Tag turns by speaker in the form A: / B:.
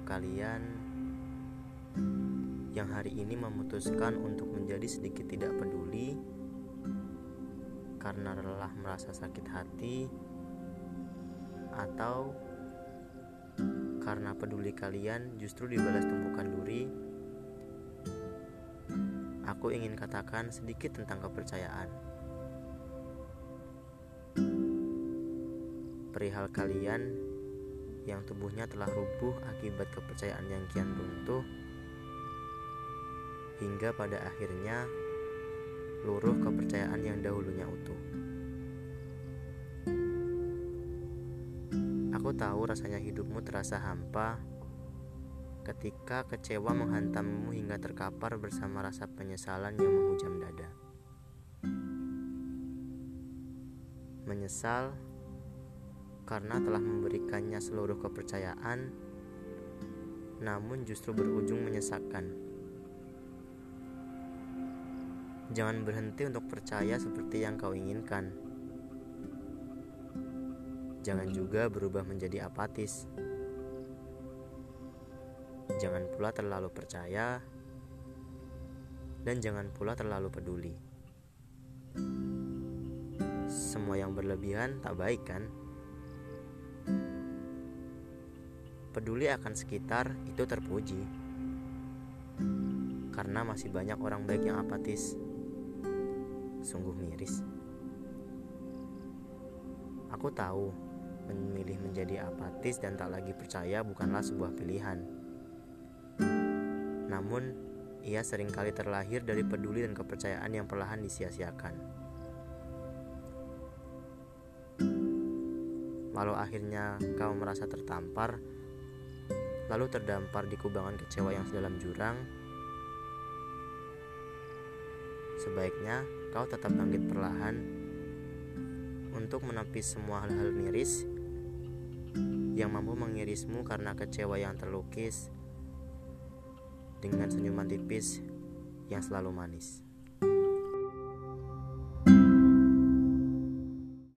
A: kalian yang hari ini memutuskan untuk menjadi sedikit tidak peduli karena lelah merasa sakit hati atau karena peduli kalian justru dibalas tumpukan duri aku ingin katakan sedikit tentang kepercayaan. Perihal kalian yang tubuhnya telah rubuh akibat kepercayaan yang kian runtuh hingga pada akhirnya luruh kepercayaan yang dahulunya utuh. Aku tahu rasanya hidupmu terasa hampa ketika kecewa menghantammu hingga terkapar bersama rasa penyesalan yang menghujam dada. Menyesal karena telah memberikannya seluruh kepercayaan, namun justru berujung menyesakkan. Jangan berhenti untuk percaya seperti yang kau inginkan. Jangan juga berubah menjadi apatis. Jangan pula terlalu percaya, dan jangan pula terlalu peduli. Semua yang berlebihan tak baik, kan? Peduli akan sekitar itu terpuji, karena masih banyak orang baik yang apatis sungguh miris. Aku tahu memilih menjadi apatis dan tak lagi percaya bukanlah sebuah pilihan. Namun, ia sering kali terlahir dari peduli dan kepercayaan yang perlahan disia-siakan. Walau akhirnya kau merasa tertampar, lalu terdampar di kubangan kecewa yang sedalam jurang, sebaiknya kau tetap bangkit perlahan untuk menepis semua hal-hal miris yang mampu mengirismu karena kecewa yang terlukis dengan senyuman tipis yang selalu manis.